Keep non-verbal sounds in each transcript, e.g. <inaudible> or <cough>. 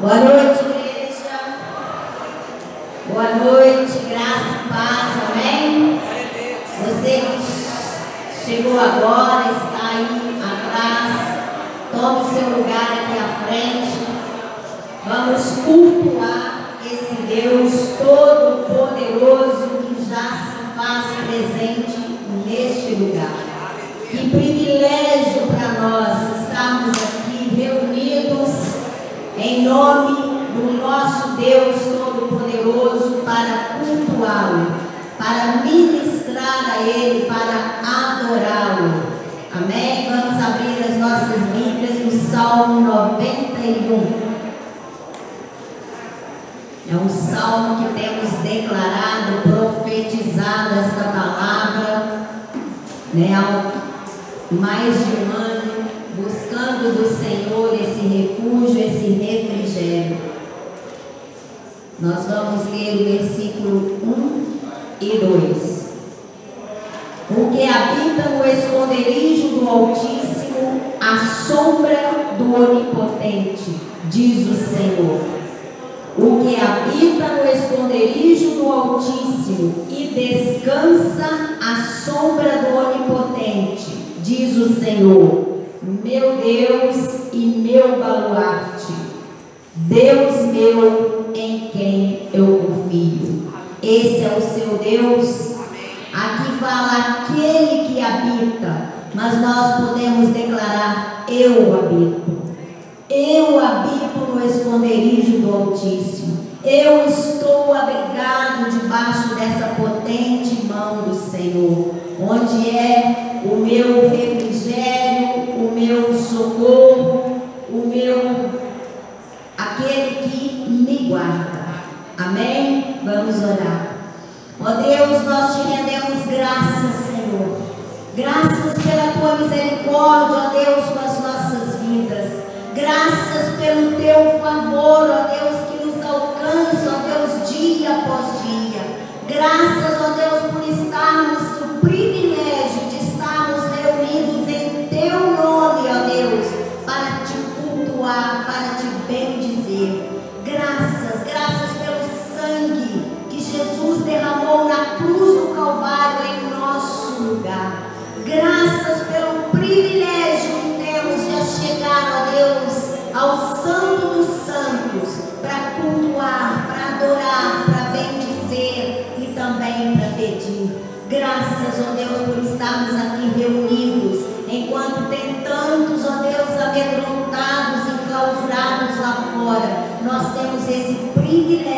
Boa noite, igreja. Boa noite, graça e paz, amém? Você que chegou agora, está aí atrás, tome o seu lugar aqui à frente. Vamos cultuar esse Deus todo-poderoso que já se faz presente neste lugar. Que privilégio para nós estarmos aqui em nome do nosso Deus Todo-Poderoso para cultuá-lo, para ministrar a Ele, para adorá-lo. Amém? Vamos abrir as nossas Bíblias no Salmo 91. É um salmo que temos declarado, profetizado esta palavra, né, há mais de um ano, buscando do Senhor esse refúgio, esse refrigério. Nós vamos ler o versículo 1 e 2. O que habita no esconderijo do Altíssimo, a sombra do Onipotente, diz o Senhor. O que habita no esconderijo do Altíssimo e descansa à sombra do Onipotente, diz o Senhor, meu Deus e meu baluarte, Deus meu em quem eu confio. Esse é o seu Deus. Aqui fala aquele que habita, mas nós podemos declarar: Eu habito. Eu habito no esconderijo do Altíssimo. Eu estou abrigado debaixo dessa potente mão do Senhor, onde é o meu refrigério, o meu socorro, o meu Vamos orar. Ó Deus, nós te rendemos graças, Senhor. Graças pela tua misericórdia, ó Deus, com as nossas vidas. Graças pelo teu favor, ó Deus, que nos alcança, ó Deus, dia após dia. Graças, ó Deus, por estarmos aqui reunidos, enquanto tem tantos, ó Deus, amedrontados e clausurados lá fora. Nós temos esse privilégio,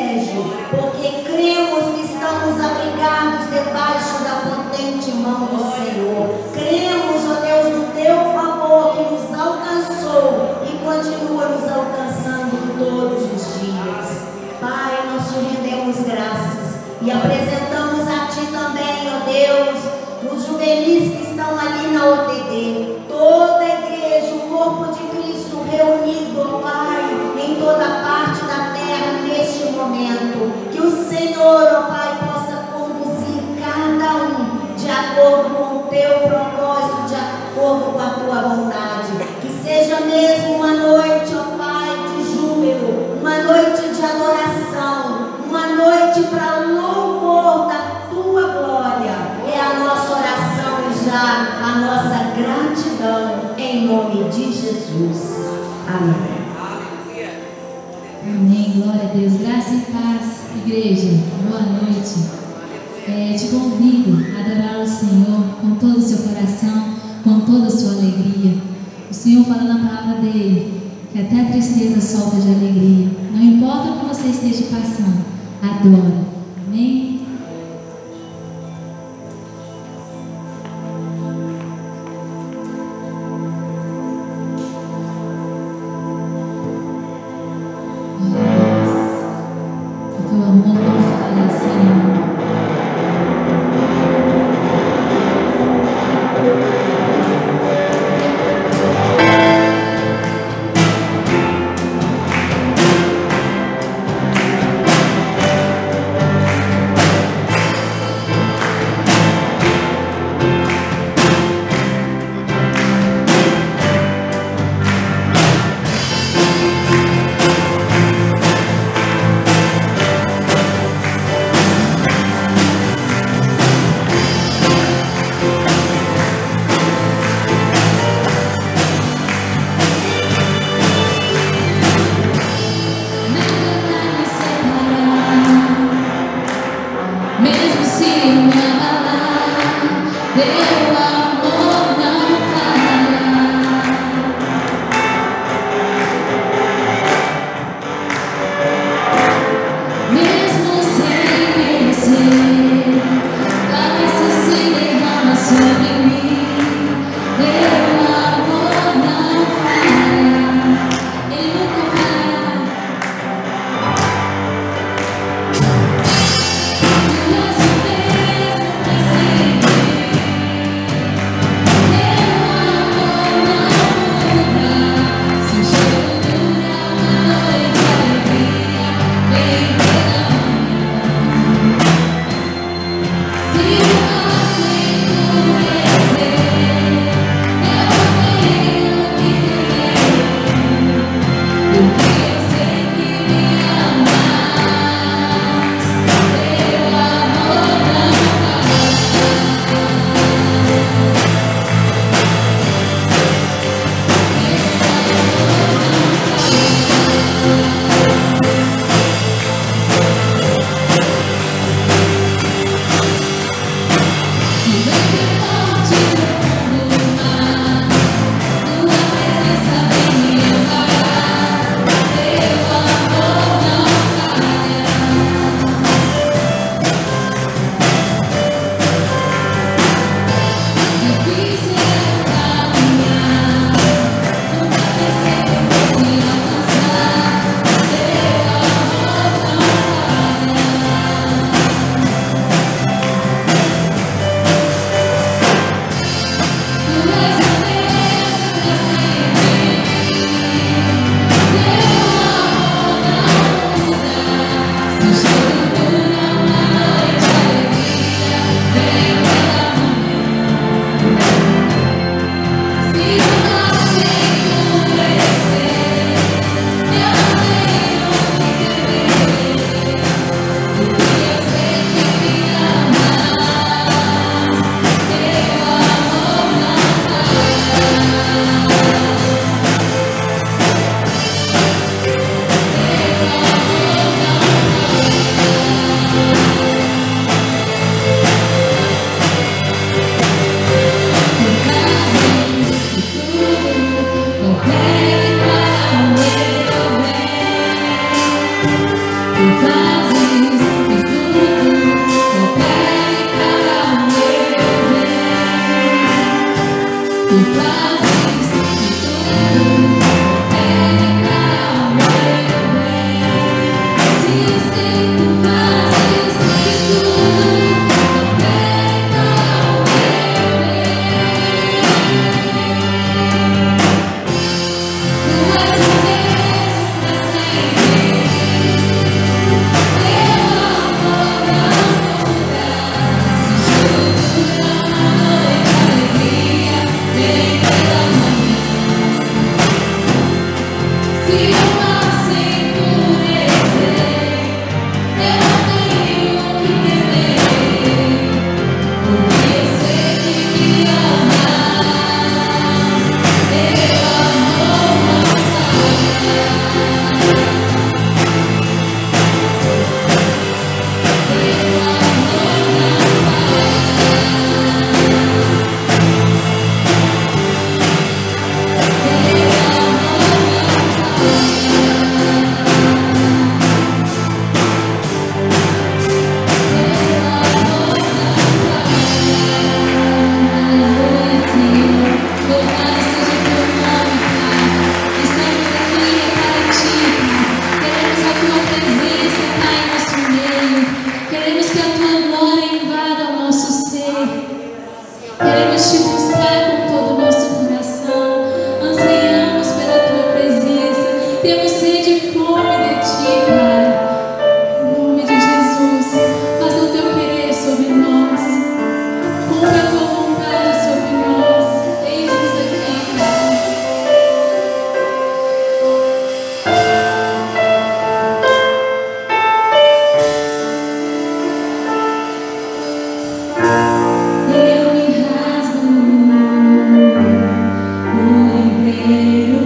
You.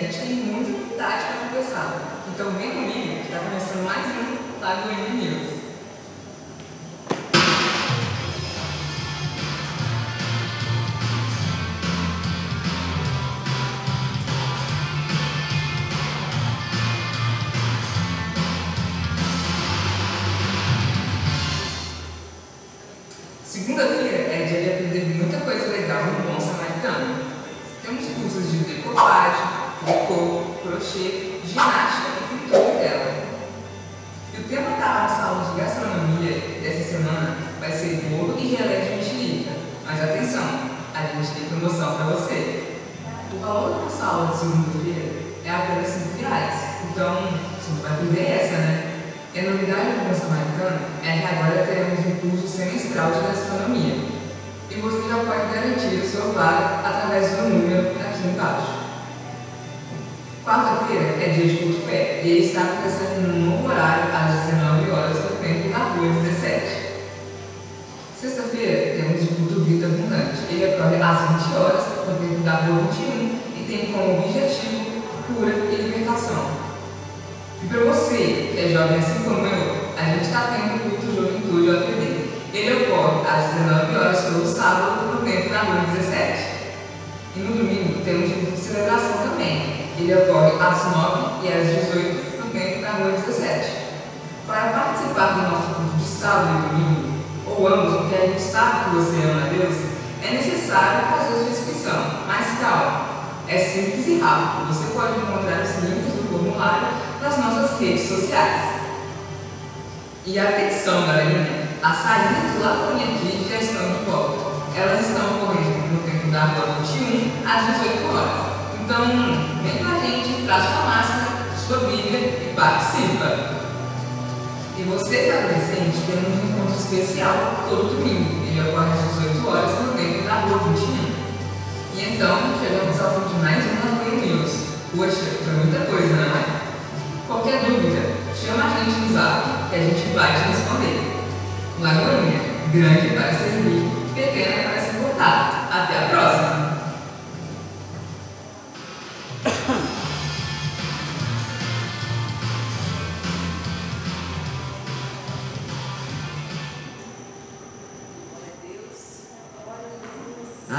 A gente tem muita vontade para conversar. Então vem comigo que está começando mais um Lago News.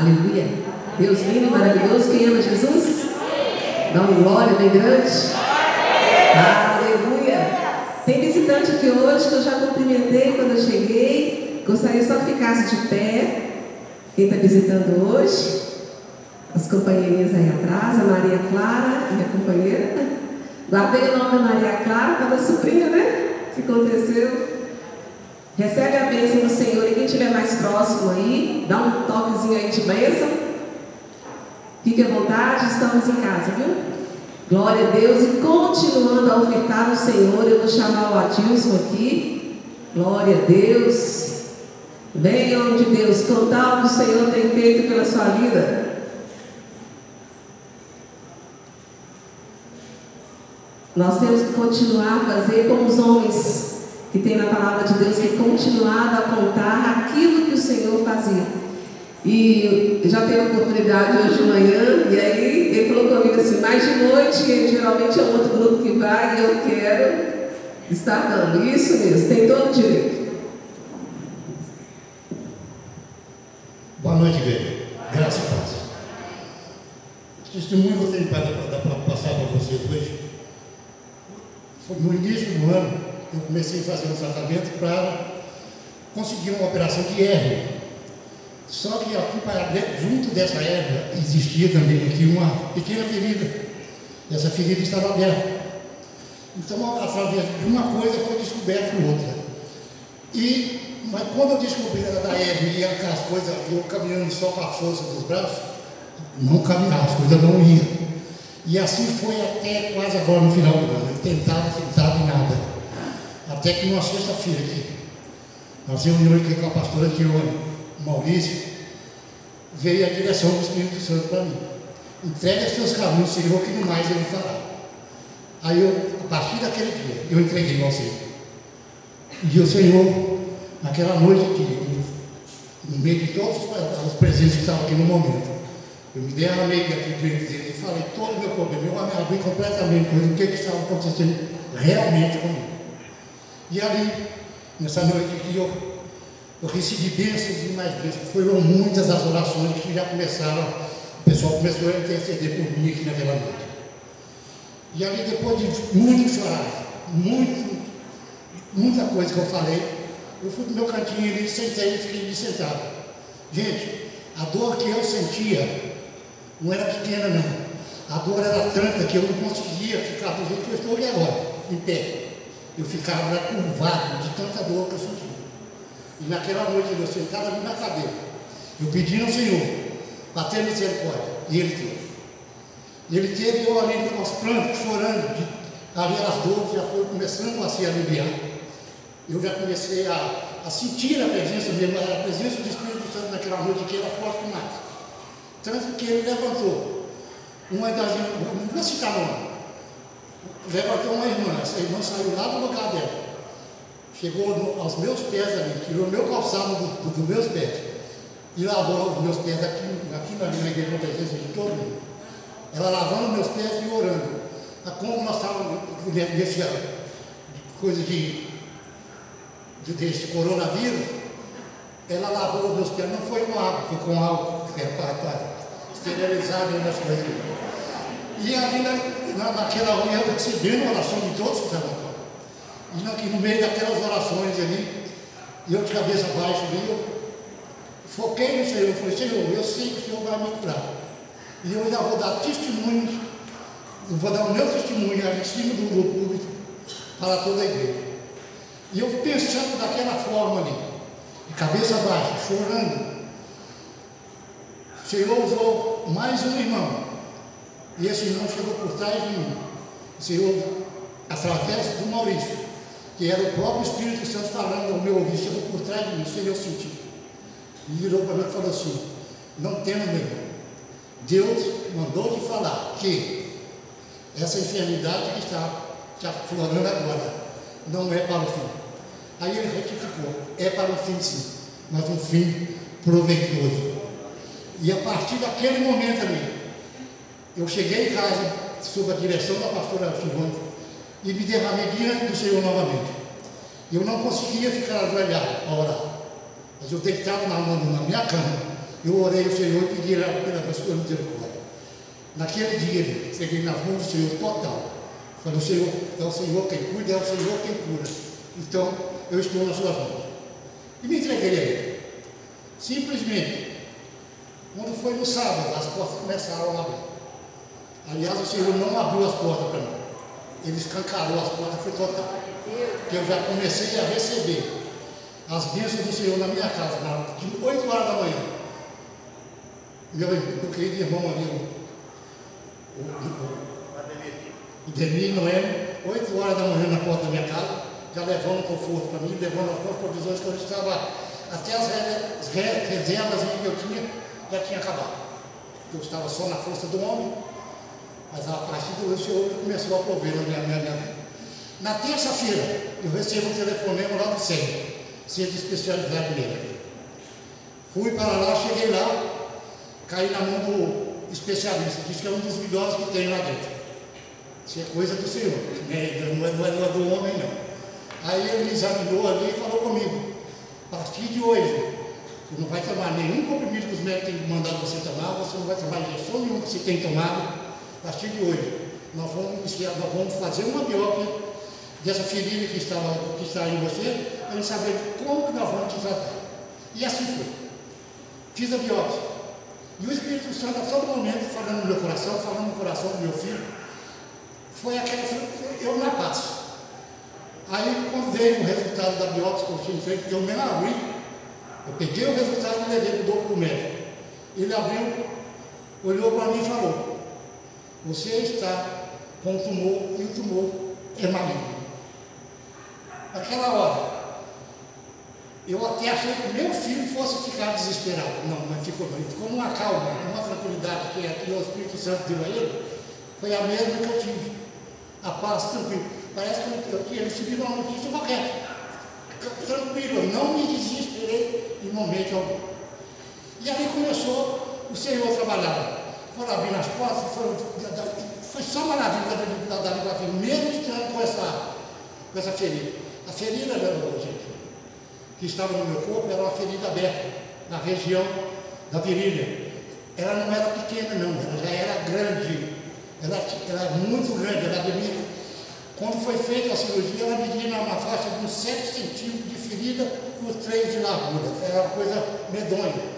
Aleluia. Deus lindo maravilhoso. Quem ama Jesus? Dá um glória bem grande. Aleluia. Tem visitante aqui hoje que eu já cumprimentei quando eu cheguei. Gostaria só que ficasse de pé. Quem está visitando hoje? As companheirinhas aí atrás, a Maria Clara e a companheira. Guardei o nome da Maria Clara para a sobrinha, né? O que aconteceu? Recebe a bênção do Senhor e quem estiver mais próximo aí, dá um toquezinho aí de bênção. Fique à vontade, estamos em casa, viu? Glória a Deus. E continuando a ofertar ao Senhor, eu vou chamar o Adilson aqui. Glória a Deus. Venha onde Deus, contar o que o Senhor tem feito pela sua vida. Nós temos que continuar a fazer como os homens que tem na palavra de Deus, que continuado a contar aquilo que o Senhor fazia. E já teve a oportunidade hoje de manhã, e aí ele falou comigo assim, mais de noite, geralmente é um outro grupo que vai e eu quero estar dando. Isso mesmo, tem todo o direito. Boa noite, igreja. Graça e paz. Testemunho que eu tenho para passar para vocês hoje. Foi no início do ano, eu comecei a fazer um tratamento para conseguir uma operação de hérnia. Só que aqui para junto dessa hérnia existia também aqui uma pequena ferida. Essa ferida estava aberta. Então, através de uma coisa foi descoberta outra. E, mas quando eu descobri ela da hérnia e aquelas coisas, eu caminhando só com a força dos braços, não caminhava, as coisas não iam. E assim foi até quase agora no final do ano. Eu tentava, tentava e nada. Até que uma sexta-feira aqui, nós reunimos aqui com a pastora Tione, Maurício, veio a direção do Espírito Santo para mim. Entrega seus caminhos, Senhor, que no mais ele fará. Aí eu, a partir daquele dia, eu entreguei ao Senhor. E o Senhor, naquela noite, que, no meio de todos os presentes que estavam aqui no momento, eu me derramei aqui diante dele e falei todo o meu problema. Eu me abri completamente com o que, que estava acontecendo realmente comigo. E ali, nessa noite que eu, eu recebi bênçãos e mais bênçãos, foram muitas as orações que já começaram, o pessoal começou a interceder por mim aqui naquela noite. E ali, depois de muito chorar, muito, muita coisa que eu falei, eu fui pro meu cantinho ali, sentei e fiquei sentado. Gente, a dor que eu sentia não era pequena não. A dor era tanta que eu não conseguia ficar do jeito que eu estou aqui agora, em pé. Eu ficava curvado de tanta dor que eu sentia. E naquela noite eu sentado ali na cadeira, eu pedi ao Senhor para ter misericórdia. E Ele teve. E Ele teve eu ali aos prantos, chorando, de, ali as dores já foram começando a se aliviar. Eu já comecei a, a sentir a presença dele, a presença do Espírito Santo naquela noite que era forte demais. Tanto que ele levantou. Uma das não vou citar nome, levantou uma irmã, essa irmã saiu lá do lugar dela. Chegou no, aos meus pés ali, tirou meu calçado dos do, do meus pés e lavou os meus pés aqui, aqui na minha igreja, na presença de todo mundo. Ela lavando meus pés e orando. A como nós estávamos nesse coisa de, de, desse coronavírus, ela lavou os meus pés, não foi com água, foi com álcool, que é para, esterilizar das coisas. E ali na, naquela hora eu recebendo a oração de todos que estavam lá. E aqui no meio daquelas orações ali, eu de cabeça baixa ali, eu foquei no Senhor, eu falei, Senhor, eu sei que o Senhor vai me curar. E eu ainda vou dar testemunhos, eu vou dar o meu testemunho ali em cima do, do público para toda a igreja. E eu pensando daquela forma ali, de cabeça baixa, chorando. O Senhor usou mais um irmão. E esse irmão chegou por trás de mim. Senhor, através do Maurício, que era o próprio Espírito Santo falando ao meu ouvido, chegou por trás de mim, sem eu sentir. E virou para mim e falou assim: Não tenha medo. Deus mandou te falar que essa enfermidade que está te aflorando agora não é para o fim. Aí ele retificou: é para o fim sim, mas um fim proveitoso. E a partir daquele momento ali, eu cheguei em casa, sob a direção da pastora Silvana, e me derramei diante do Senhor novamente. Eu não conseguia ficar ajoelhado a orar, mas eu deitado na, na, na minha cama, eu orei ao Senhor e pedi pela sua misericórdia. Naquele dia, cheguei nas mãos do Senhor total. Falei, o Senhor é o Senhor quem cuida, é o Senhor quem cura. Então, eu estou nas suas mãos. E me entreguei a Ele. Simplesmente, quando foi no sábado, as portas começaram a abrir. Aliás, o Senhor não abriu as portas para mim. Ele escancarou as portas, foi total. Que eu já comecei a receber as bênçãos do Senhor na minha casa, na, de 8 horas da manhã. Meu, meu querido irmão ali, o, o, o Demir Noé, 8 horas da manhã na porta da minha casa, já levando conforto para mim, levando as provisões que eu estava, até as, as reservas que eu tinha, já tinha acabado. Eu estava só na força do homem, mas a partir do Senhor começou a prover na minha, minha, minha vida. Na terça-feira, eu recebo um telefonema lá do centro, centro especializado médico. Fui para lá, cheguei lá, caí na mão do especialista, disse que é um dos melhores que tem lá dentro. Isso é coisa do Senhor, né? não, é, não, é, não é do homem não. Aí ele me examinou ali e falou comigo, a partir de hoje, você não vai tomar nenhum comprimido que os médicos têm mandado você tomar, você não vai tomar injeção nenhuma que você tem tomado, a partir de hoje. Nós vamos, nós vamos fazer uma biópsia dessa ferida que, estava, que está em você, para gente saber como que nós vamos te tratar. E assim foi. Fiz a biópsia. E o Espírito Santo a todo momento falando no meu coração, falando no coração do meu filho, foi aquela, eu na paz. Aí quando veio o resultado da biópsia que eu tinha feito, eu me abri, eu peguei o resultado e levei para o médico. Ele abriu, olhou para mim e falou, você está com um tumor e o tumor é maligno. Naquela hora, eu até achei que meu filho fosse ficar desesperado. Não, mas ficou não. Ele ficou numa calma, numa tranquilidade que, que o Espírito Santo deu a ele. Foi a mesma que eu tive. a paz, tranquilo. Parece que eu tinha recebido uma notícia qualquer. Tranquilo, eu não me desesperei em momento algum. E ali começou o Senhor trabalhar. Foram abrindo as portas, foram, foi só maravilha da, da, da, da mesmo estando com essa, com essa ferida. A ferida, gente, que estava no meu corpo era uma ferida aberta, na região da virilha. Ela não era pequena, não, ela já era grande. Ela era muito grande, ela devia. Quando foi feita a cirurgia, ela media uma faixa de uns 7 centímetros de ferida por 3 de largura. Era uma coisa medonha.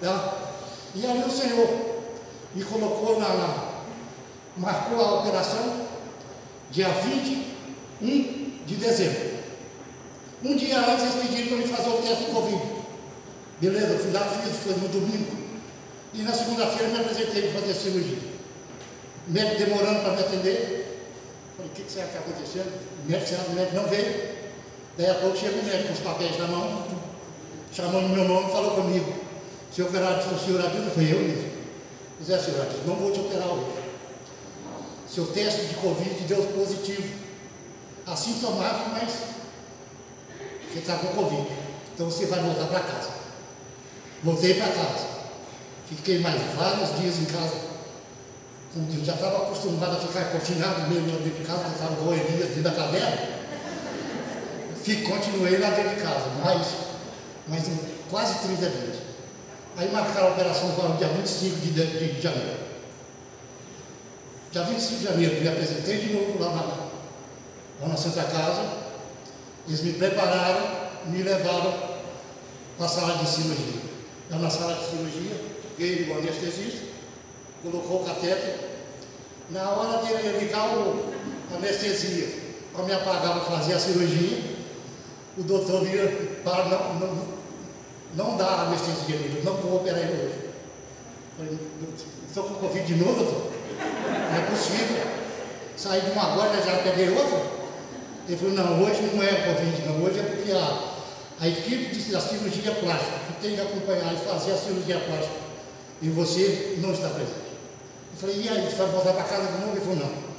Tá? E ali o Senhor me colocou na, na marcou a operação dia 21 de dezembro. Um dia antes eles pediram para me fazer o teste de Covid. Beleza, eu fui lá, fiz, foi no domingo. E na segunda-feira me apresentei para fazer cirurgia. O médico demorando para me atender. Falei, o que, que será que está acontecendo? O médico, o médico não veio. Daí a pouco chega o médico com os papéis na mão, chamando meu nome e falou comigo. Senhor operado, o senhor? Eu falei, eu mesmo. José senhor Adilson, não vou te operar hoje. Seu teste de Covid deu positivo. Assintomático, mas você está com Covid. Então você vai voltar para casa. Voltei para casa. Fiquei mais vários dias em casa. Eu já estava acostumado a ficar confinado mesmo lá dentro de casa, eu estava com Elias dentro da caverna. Fico, continuei lá dentro de casa, mais quase 30 dias. Aí marcaram a operação para o dia 25 de, de, de janeiro. Dia 25 de janeiro, me apresentei de novo lá na, lá na Santa Casa. Eles me prepararam, me levaram para a sala de cirurgia. Lá na sala de cirurgia, veio o anestesista, colocou o catéter. Na hora de ligar o anestesia para me apagar para fazer a cirurgia, o doutor vira para não, não, não dar anestesia nele, não vou operar ele hoje. Falei, estou com Covid de novo, doutor? Não é possível. Saí de uma agora, já peguei outra. Ele falou, não, hoje não é Covid, não, hoje é porque a, a equipe de, da cirurgia plástica, que tem que acompanhar e fazer a cirurgia plástica, e você não está presente. Eu falei, e aí, você vai voltar para casa de novo? Ele falou, não.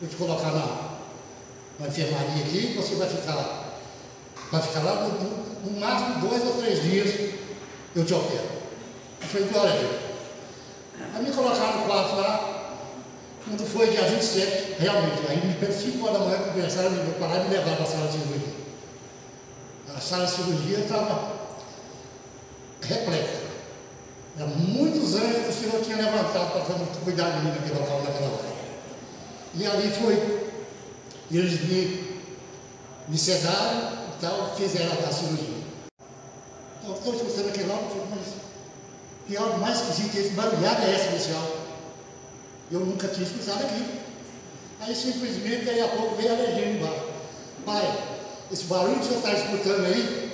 Vou te colocar na, na enfermaria aqui, você vai ficar, vai ficar lá no, no máximo dois ou três dias, eu te opero. Eu falei, glória a Deus. Aí me colocaram no quarto lá, quando foi dia 27, realmente, aí me perto 5 horas da manhã começaram a me parar e me levar para a sala de cirurgia. A sala de cirurgia estava repleta. Há muitos anos que o Senhor tinha levantado para cuidar de mim naquele local, naquela hora. E ali foi. E eles me, me sedaram tal, fizeram a cirurgia. Então, estou escutando aquele áudio, mas que algo mais esquisito, esse barulhada é essa áudio? Eu nunca tinha escutado aquilo. Aí simplesmente, daí a pouco veio a legenda embaixo. Pai, esse barulho que o senhor está escutando aí,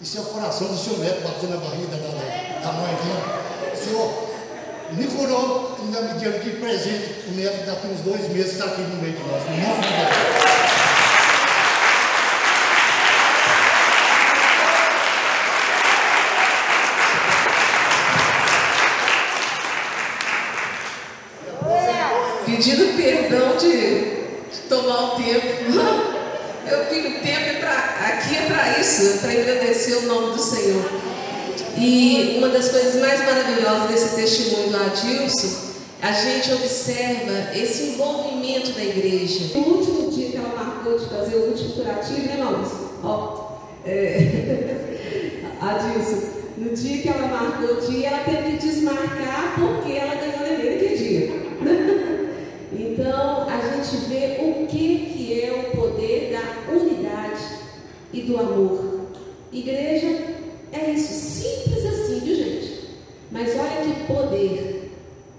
isso é o coração do seu neto batendo na barriga da, da, mãe aqui. O senhor me curou, ainda me deu aqui presente. O neto daqui uns dois meses está aqui no meio de nós. No nome. pedindo perdão de, de tomar o tempo. Eu fico tempo pra, aqui é para isso, para agradecer o nome do Senhor. E uma das coisas mais maravilhosas desse testemunho do Adilson, a gente observa esse envolvimento da igreja. No último dia que ela marcou de fazer o último curativo, né, Maurício? Ó, é... <laughs> Adilson, no dia que ela marcou o dia, ela teve que desmarcar porque ela ganhou neném naquele dia. <laughs> Então, a gente vê o que, que é o poder da unidade e do amor. Igreja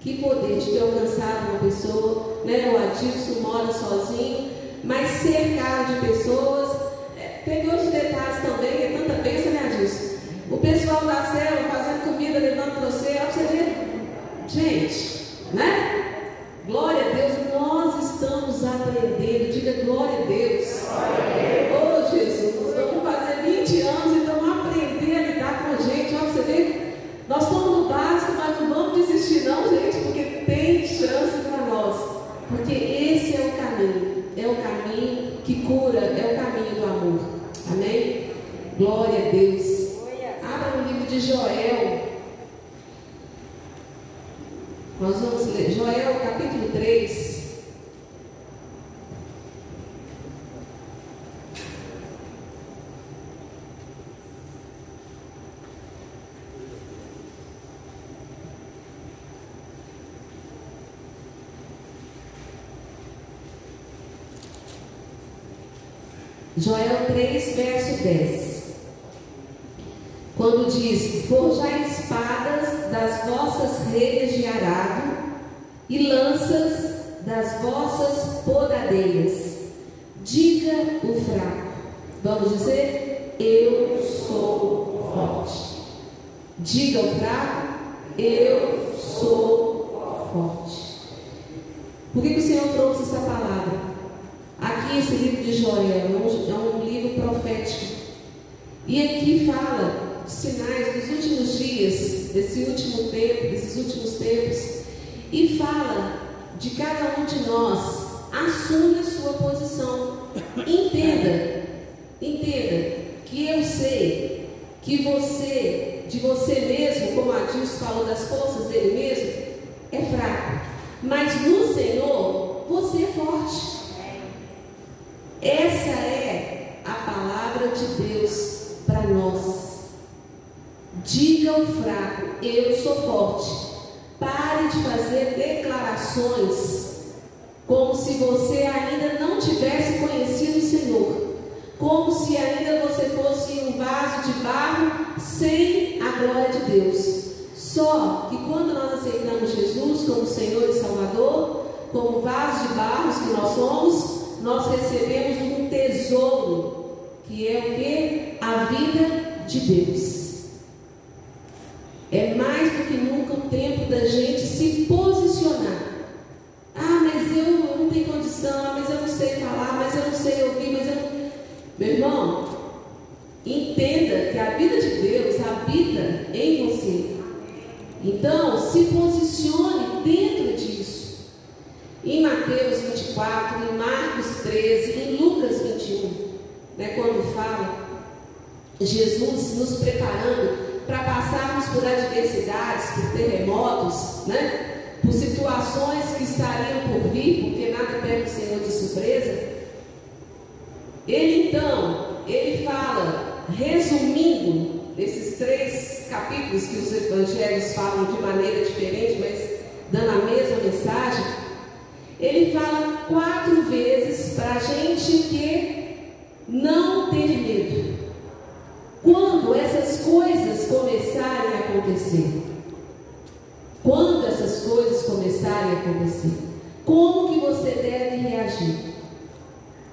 que poder de ter alcançado uma pessoa, né? O Adilson mora sozinho, mas cercado de pessoas. É, tem outros detalhes também, é tanta bênção, né, Adilson? O pessoal da célula fazendo comida, levando você, para você. Gente, né? Glória a Deus, nós estamos aprendendo. Diga glória a Deus. Oh Jesus, nós vamos fazer 20 anos e estamos aprendendo a lidar com a gente. Olha você ver, nós estamos no básico, mas não vamos desistir, não, gente, porque tem chance para nós. Porque esse é o caminho. Glória a Deus. Abra no livro de Joel. Nós vamos ler Joel capítulo 3. Joel 3, verso 10. Quando diz: Forjai espadas das vossas redes de arado e lanças das vossas podadeiras. Diga o fraco. Vamos dizer: Eu sou forte. Diga o fraco: Eu sou forte. Por que, que o Senhor trouxe essa palavra? Aqui, esse livro de Joel é um, é livro profético. E aqui fala sinais dos últimos dias, desse último tempo, desses últimos tempos. E fala de cada um de nós. Assume a sua posição. Entenda, entenda que eu sei que você, de você mesmo, como a Dilson falou das forças dele mesmo, é fraco. Mas no Senhor, você é forte. Essa é a palavra de Deus para nós. Diga ao fraco, eu sou forte. Declarações como se você ainda não tivesse conhecido o Senhor. Como se ainda você fosse um vaso de barro sem a glória de Deus. Só que quando nós aceitamos Jesus como Senhor e Salvador, como vaso de barro que nós somos, nós recebemos um tesouro, que é o que? A vida de Deus. É mais do que nunca o tempo da gente se posicionar. Ah, mas eu, eu não tenho condição, mas eu não sei falar, mas eu não sei ouvir, mas eu não... Meu irmão, entenda que a vida de Deus habita em você. Então, se posicione dentro disso. Em Mateus 24, em Marcos 13, em Lucas 21, né, quando fala Jesus nos preparando para passarmos por adversidades, por terremotos, né, por situações que estariam por vir, porque nada pega o Senhor de surpresa. Ele então, ele fala, resumindo esses três capítulos que os evangelhos falam de maneira diferente, mas dando a mesma mensagem, ele fala quatro vezes para a gente que não ter medo. Quando essas coisas começarem a acontecer, quando essas coisas começarem a acontecer, como que você deve reagir?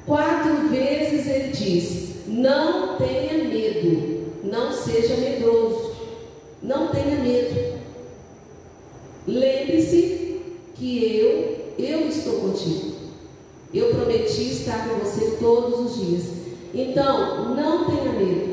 Quatro vezes ele diz: não tenha medo, não seja medroso, não tenha medo. Lembre-se que eu eu estou contigo. Eu prometi estar com você todos os dias. Então, não tenha medo.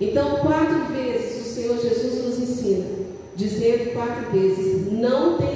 Então, quatro vezes o Senhor Jesus nos ensina, dizendo quatro vezes: não tenha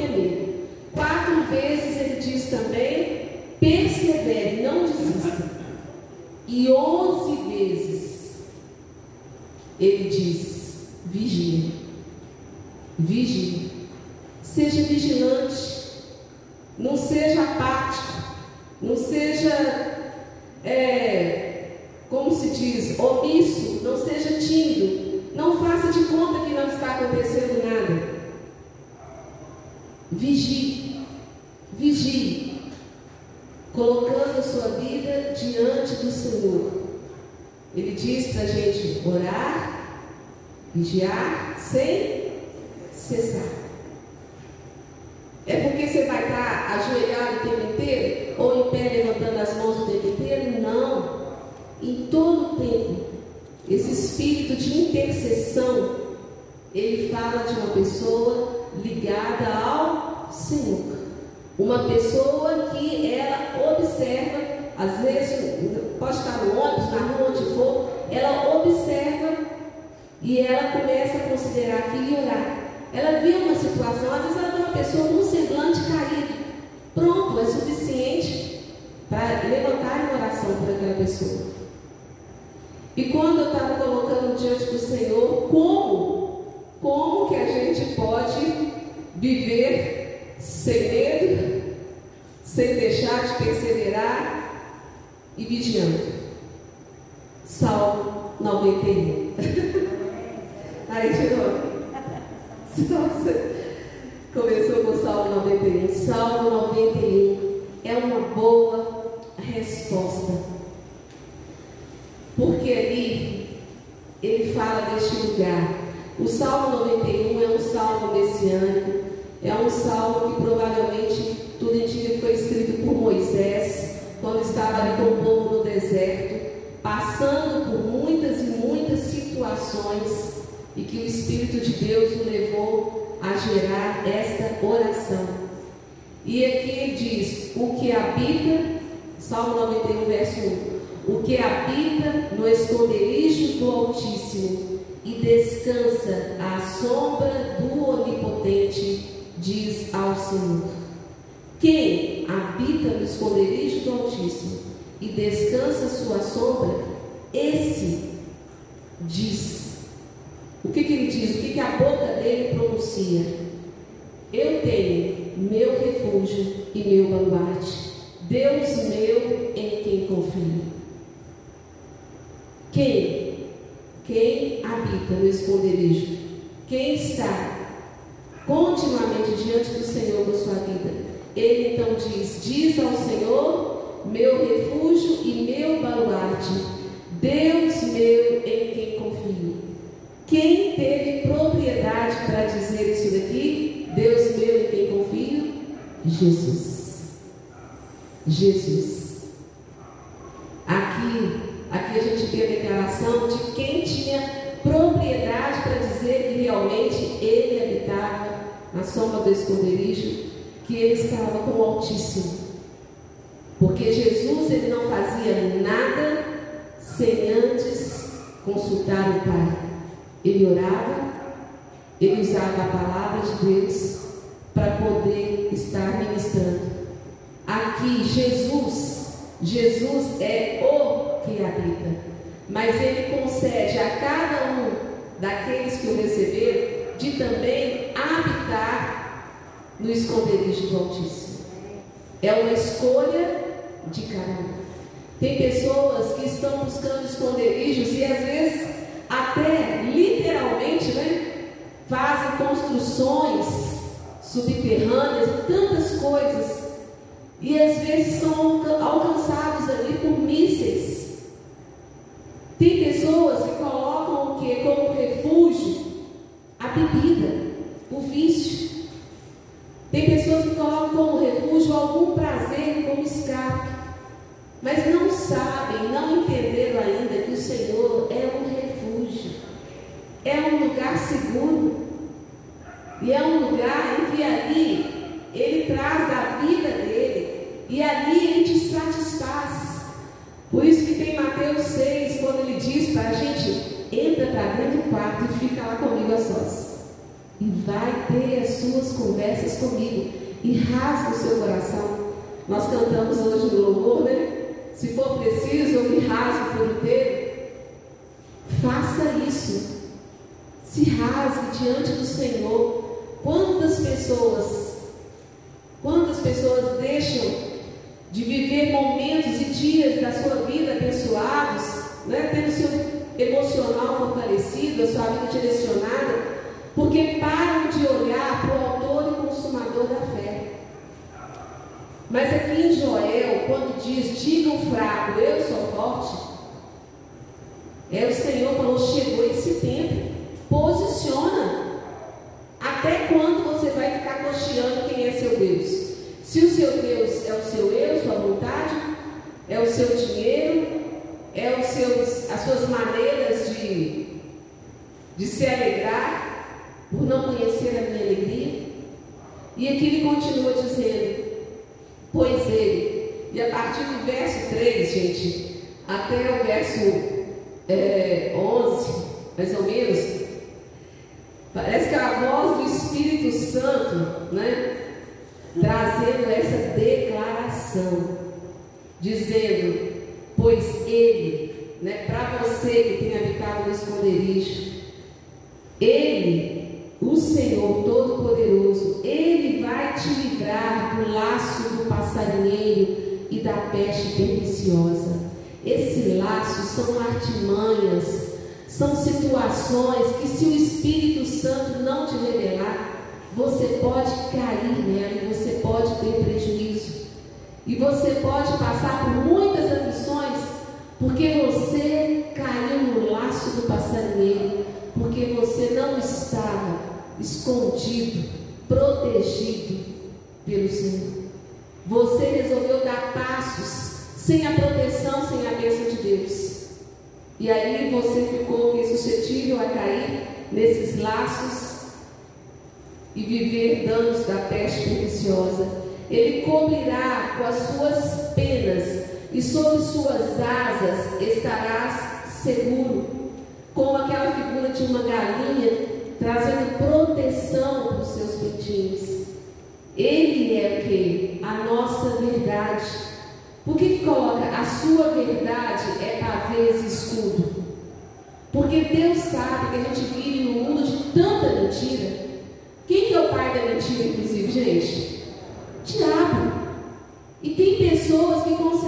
no esconderijo do Altíssimo e descansa à sombra do Onipotente, diz ao Senhor. Quem habita no esconderijo do Altíssimo e descansa sua sombra, esse diz. O que, que ele diz? O que, que a boca dele pronuncia? Eu tenho meu refúgio e meu baluarte, Deus meu em quem confio. Quem? Quem habita no esconderijo? Quem está continuamente diante do Senhor na sua vida? Ele então diz: Diz ao Senhor, meu refúgio e meu baluarte, Deus meu em quem confio. Quem teve propriedade para dizer isso daqui? Deus meu em quem confio? Jesus. Jesus. Aqui, a gente vê a declaração de quem tinha propriedade para dizer que realmente ele habitava na sombra do esconderijo que ele estava com o Altíssimo. Porque Jesus ele não fazia nada sem antes consultar o Pai. Ele orava, ele usava a palavra de Deus para poder estar ministrando. Aqui, Jesus, Jesus é o que habita, mas ele concede a cada um daqueles que o receberam de também habitar no esconderijo do Altíssimo. É uma escolha de cada um. Tem pessoas que estão buscando esconderijos e às vezes até literalmente né, fazem construções subterrâneas, tantas coisas, e às vezes são alcançados ali por mísseis. Tem pessoas que colocam o que como refúgio? A bebida, o vício. Tem pessoas que colocam como refúgio algum prazer como escape. Mas não sabem, não entenderam ainda que o Senhor é um refúgio, é um lugar seguro. E é um lugar em que ali ele traz da vida dele e ali ele te satisfaz. Por isso que tem Mateus 6, quando ele diz para a gente, entra para dentro do quarto e fica lá comigo a sós. E vai ter as suas conversas comigo. E rasga o seu coração. Nós cantamos hoje no louvor, né? Se for preciso, eu me rasgo por inteiro. Faça isso. Se rasgue diante do Senhor. Quantas pessoas, quantas pessoas deixam de viver momentos e dias da sua vida abençoados, né, tendo seu emocional fortalecido, a sua vida direcionada, porque param de olhar para o autor e consumador da fé. Mas aqui em Joel, quando diz, diga o fraco, eu sou forte, é o Senhor falou, chegou esse tempo, posiciona. Até quando você vai ficar cocheando quem é seu Deus? Se o seu Deus é o seu eu, sua vontade, é o seu dinheiro, é os seus, as suas maneiras de, de se alegrar por não conhecer a minha alegria. E aqui ele continua dizendo, pois ele, e a partir do verso 3, gente, até o verso é, 11, mais ou menos, parece que a voz do Espírito Santo, né? Trazendo essa declaração, dizendo: Pois Ele, né, para você que tem habitado no esconderijo, Ele, o Senhor Todo-Poderoso, Ele vai te livrar do laço do passarinheiro e da peste perniciosa. Esse laço são artimanhas, são situações que, se o Espírito Santo não te revelar, você pode cair nela e você pode ter prejuízo. E você pode passar por muitas aflições porque você caiu no laço do passarinheiro, porque você não estava escondido, protegido pelo Senhor. Você resolveu dar passos sem a proteção, sem a bênção de Deus. E aí você ficou suscetível a cair nesses laços e viver danos da peste perniciosa. Ele cobrirá com as suas penas e sob suas asas estarás seguro, como aquela figura de uma galinha trazendo proteção para os seus pintinhos. Ele é o que? A nossa verdade. Por que, que coloca a sua verdade é pavês e escudo? Porque Deus sabe que a gente vive num mundo de tanta mentira quem que é o pai da mentira, inclusive, gente? Diabo. E tem pessoas que consideram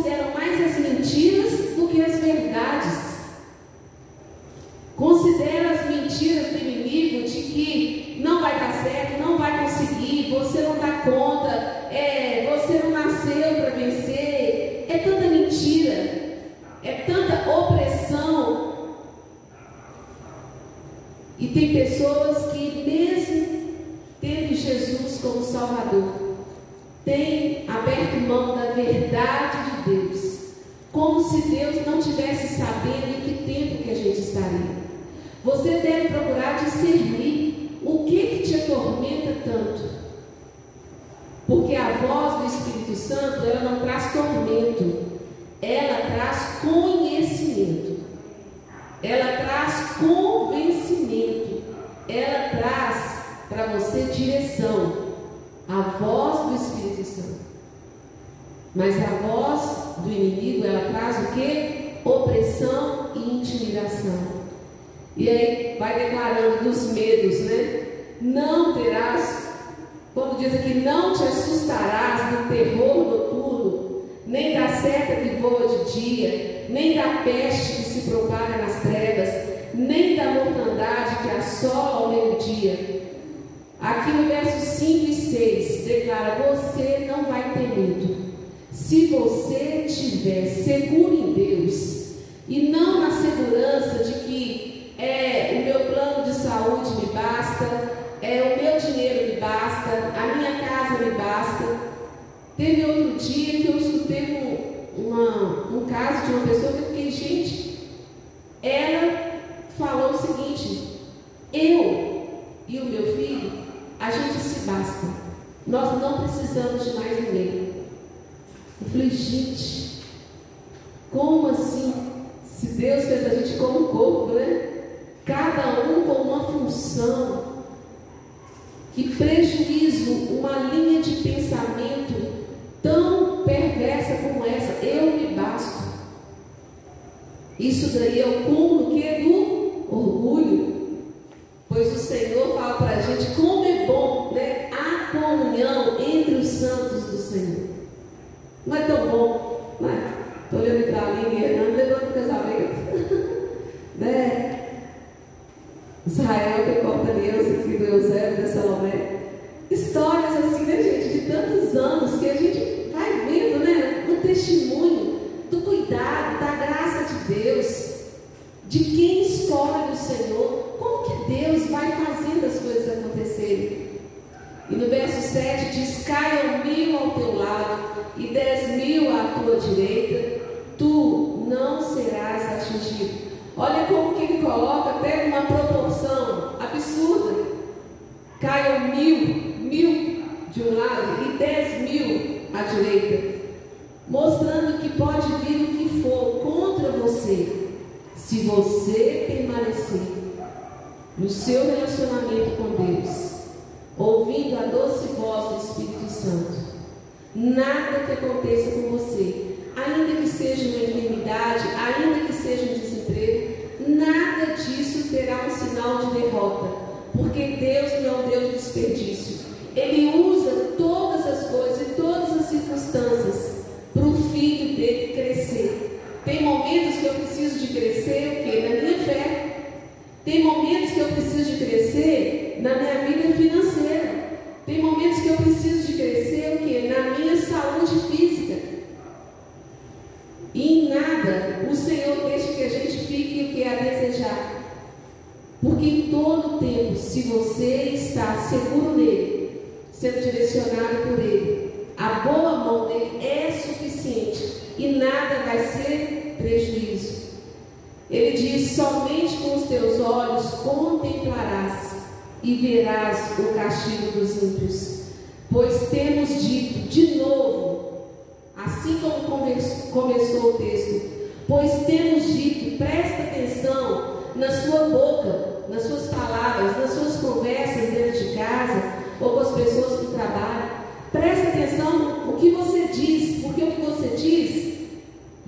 Isso daí é o cúmulo que é do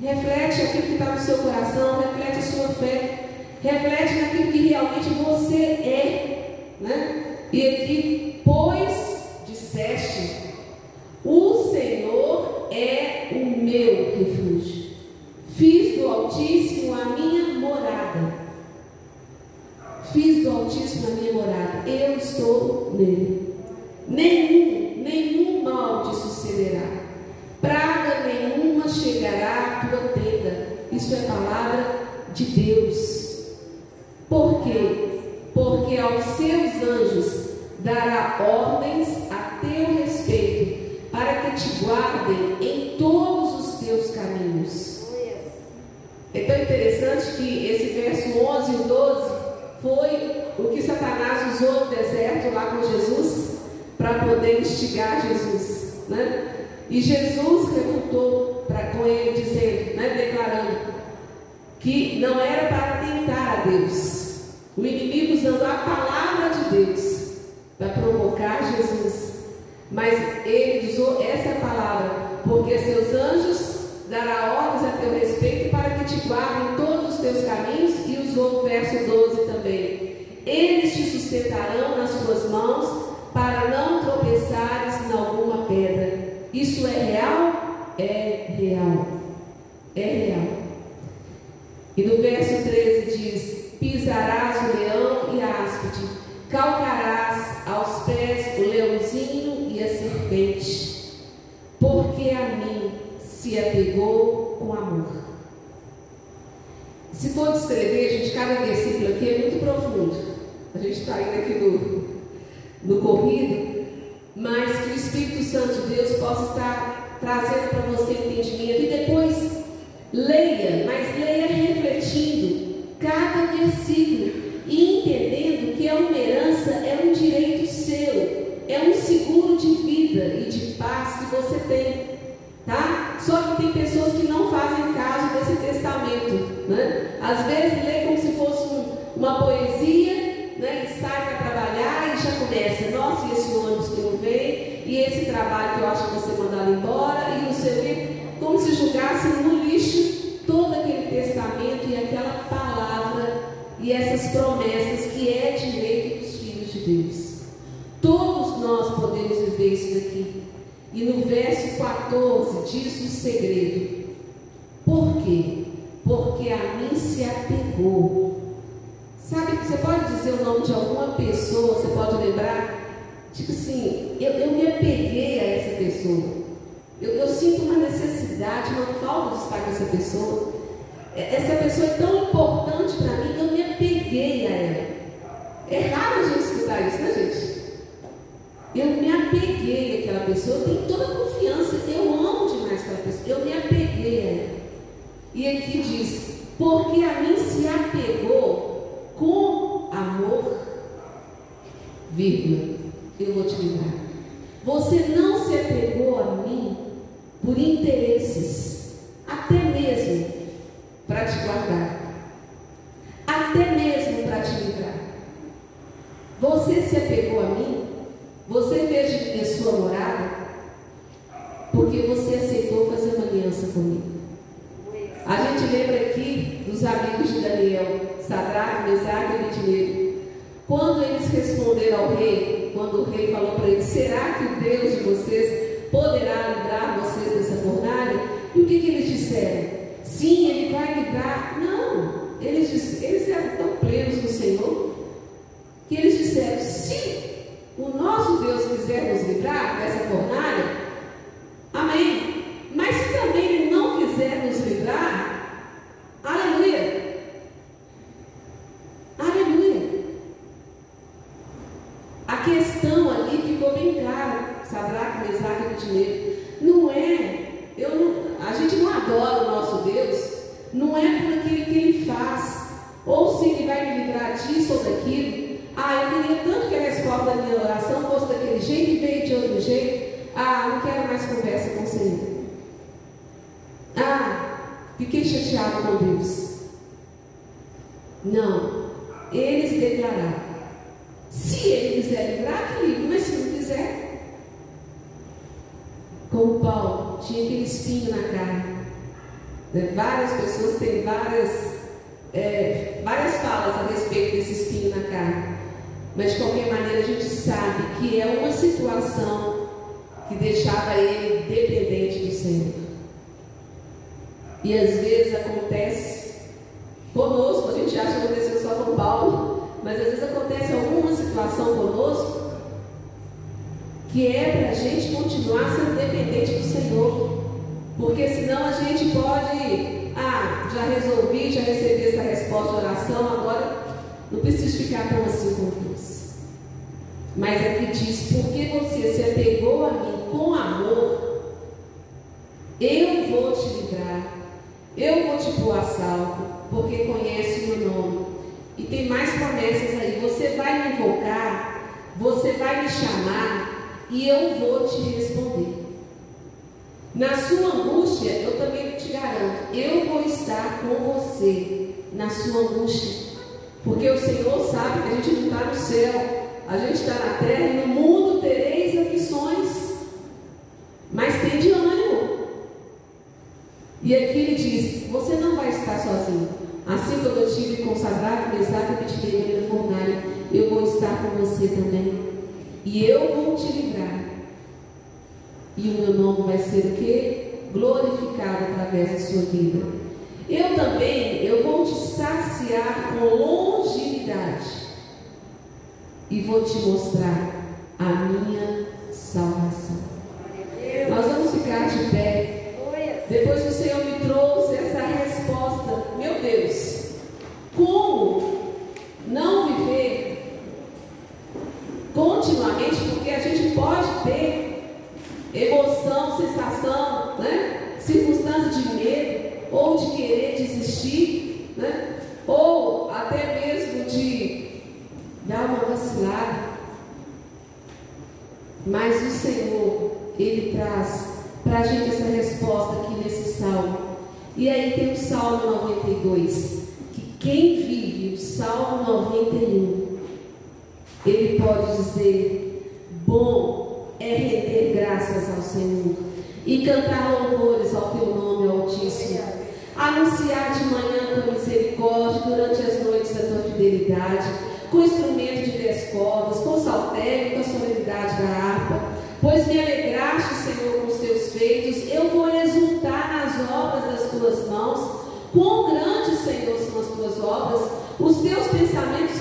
Reflete aquilo que está no seu coração, reflete a sua fé, reflete naquilo que realmente você é. Né? E aqui, pois disseste, usa Mas e essas promessas que é direito dos filhos de Deus. Todos nós podemos viver isso daqui. E no verso 14 diz o segredo. Por quê? Porque a mim se apegou. Sabe você pode dizer o nome de alguma pessoa, você pode lembrar? Tipo assim, eu, eu me apeguei a essa pessoa. Eu, eu sinto uma necessidade, uma falta de estar com essa pessoa. É, essa pessoa é tão importante para mim que eu me apeguei a ela. É raro a gente escutar isso, né, gente? Eu me apeguei àquela pessoa, eu tenho toda a confiança, eu amo demais aquela pessoa, eu me apeguei a ela. E aqui diz, porque a mim se apegou com amor, vírgula, eu vou te livrar. Você não se apegou a mim por interesses, até mesmo para te guardar, até mesmo para te livrar. Você se apegou a mim você fez de mim a sua morada porque você aceitou fazer uma aliança comigo. A gente lembra aqui dos amigos de Daniel, Sadraque, Mesaque e Abednego. Quando eles responderam ao rei, quando o rei falou para eles, será que o Deus de vocês poderá livrar vocês dessa fornalha? E o que, que eles disseram? Sim, ele vai livrar. Não, eles, eles eram tão plenos no Senhor que eles disseram, sim, o nosso Deus quiser nos livrar dessa fornalha, amém. Mas se também Ele não quiser nos livrar. Aleluia. A questão ali ficou bem clara, Sadraque, Mesaque e Abednego. Não é, eu não, a gente não adora o nosso Deus, não é por aquilo que Ele faz, ou se Ele vai me livrar disso ou daquilo. Ah, eu queria tanto que a resposta da minha oração fosse daquele jeito e veio de outro jeito. Ah, não quero mais conversa com o Senhor. Ah, fiquei chateado com Deus. Não, eles declararam. Se ele quiser livrar, que livre, mas se não quiser. Como Paulo, tinha aquele espinho na cara. Né? Várias pessoas têm várias, é, várias falas a respeito desse espinho na cara. Mas de qualquer maneira a gente sabe que é uma situação que deixava ele dependente do Senhor. E às vezes acontece conosco, a gente acha que aconteceu só com Paulo, mas às vezes acontece alguma situação conosco que é para a gente continuar sendo dependente do Senhor. Porque senão a gente pode, ah, já resolvi, já recebi essa resposta de oração, agora não preciso ficar tão assim com Deus. Mas aqui diz: porque você se apegou a mim com amor, eu vou te livrar, eu vou te pôr a salvo, porque conhece o meu nome. E tem mais promessas aí. Você vai me invocar, você vai me chamar, e eu vou te responder. Na sua angústia, eu também te garanto, eu vou estar com você na sua angústia. Porque o Senhor sabe que a gente não está no céu, a gente está na terra e no mundo tereis aflições. Mas tem de ânimo. E aqui ele diz: Você não vai estar sozinho. Assim como eu tive com Sadraque, Mesaque e Abednego na fornalha, eu vou estar com você também. E eu vou te livrar. E o meu nome vai ser o quê? Glorificado através da sua vida. Eu também, eu vou te saciar com longevidade e vou te mostrar a minha salvação. Nós vamos ficar de pé. Depois que o Senhor me trouxe essa resposta, meu Deus, como não viver continuamente, porque a gente pode ter emoção, sensação, né? circunstância de medo, ou de querer desistir, né? ou até mesmo de dar uma vacilada. Mas o Senhor, Ele traz para a gente essa resposta aqui nesse salmo. E aí tem o Salmo 92, que quem vive o Salmo 91, ele pode dizer: bom é render graças ao Senhor e cantar louvores ao teu nome, Altíssimo anunciar de manhã tua misericórdia, durante as noites a tua fidelidade, com instrumento de dez cordas, com saltério, com a solenidade da harpa. Pois me alegraste, Senhor, com os teus feitos, eu vou exultar nas obras das tuas mãos. Quão grandes, Senhor, são as tuas obras, os teus pensamentos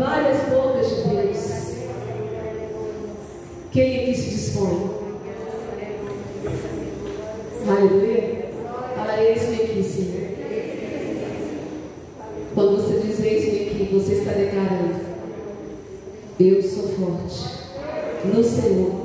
das bocas de Deus. Quem aqui se dispõe? Aleluia. Fala, eis-me aqui, Senhor. Quando você diz eis-me aqui, você está declarando: Eu sou forte no Senhor.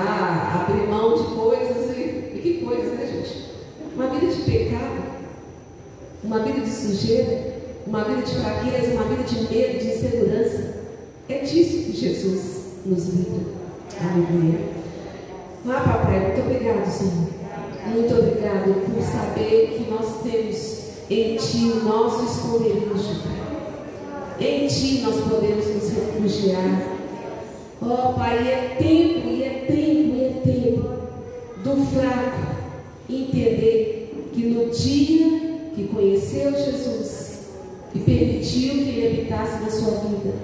Abrir mão de coisas. E, e que coisas, né, gente? Uma vida de pecado, uma vida de sujeira, uma vida de fraqueza, uma vida de medo, de insegurança. É disso que Jesus nos livra. Aleluia. Ah, papai, muito obrigado, Senhor. Muito obrigado por saber que nós temos em Ti o nosso esconderijo. Em Ti nós podemos nos refugiar. Ó oh, Pai, é tempo, e é tempo, é tempo do fraco entender que no dia que conheceu Jesus e permitiu que Ele habitasse na sua vida,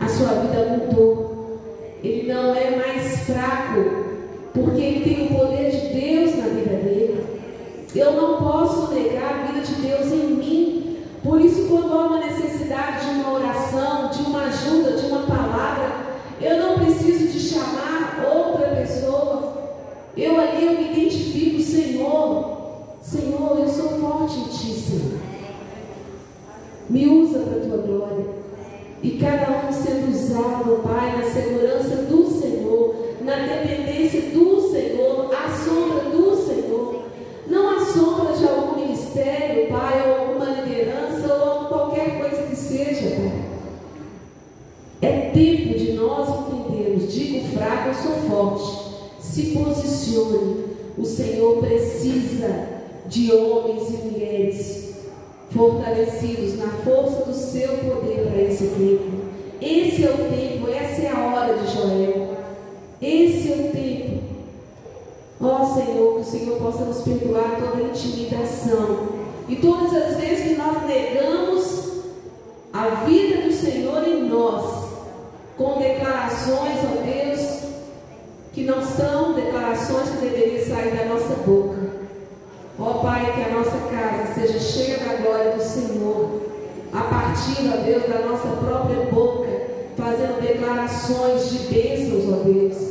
a sua vida mudou. Ele não é mais fraco porque ele tem o poder de Deus na vida dele. Eu não posso negar a vida de Deus em mim. Por isso, quando há uma necessidade de uma oração, de uma ajuda, de uma palavra, eu não preciso de chamar pessoa. Eu ali eu me identifico, Senhor. Senhor, eu sou forte em Ti, Senhor. Me usa para a tua glória. E cada um sendo usado, Pai, na segurança do Senhor na dependência do O Senhor precisa de homens e mulheres fortalecidos na força do seu poder para esse tempo. Esse é o tempo, essa é a hora de Joel. Esse é o tempo. Ó Senhor, que o Senhor possa nos perdoar toda intimidação. E todas as vezes que nós negamos a vida do Senhor em nós, com declarações, ó Deus, que não são declarações que deveriam sair da nossa boca. Ó Pai, que a nossa casa seja cheia da glória do Senhor, a partir, ó Deus, da nossa própria boca, fazendo declarações de bênçãos, ó Deus.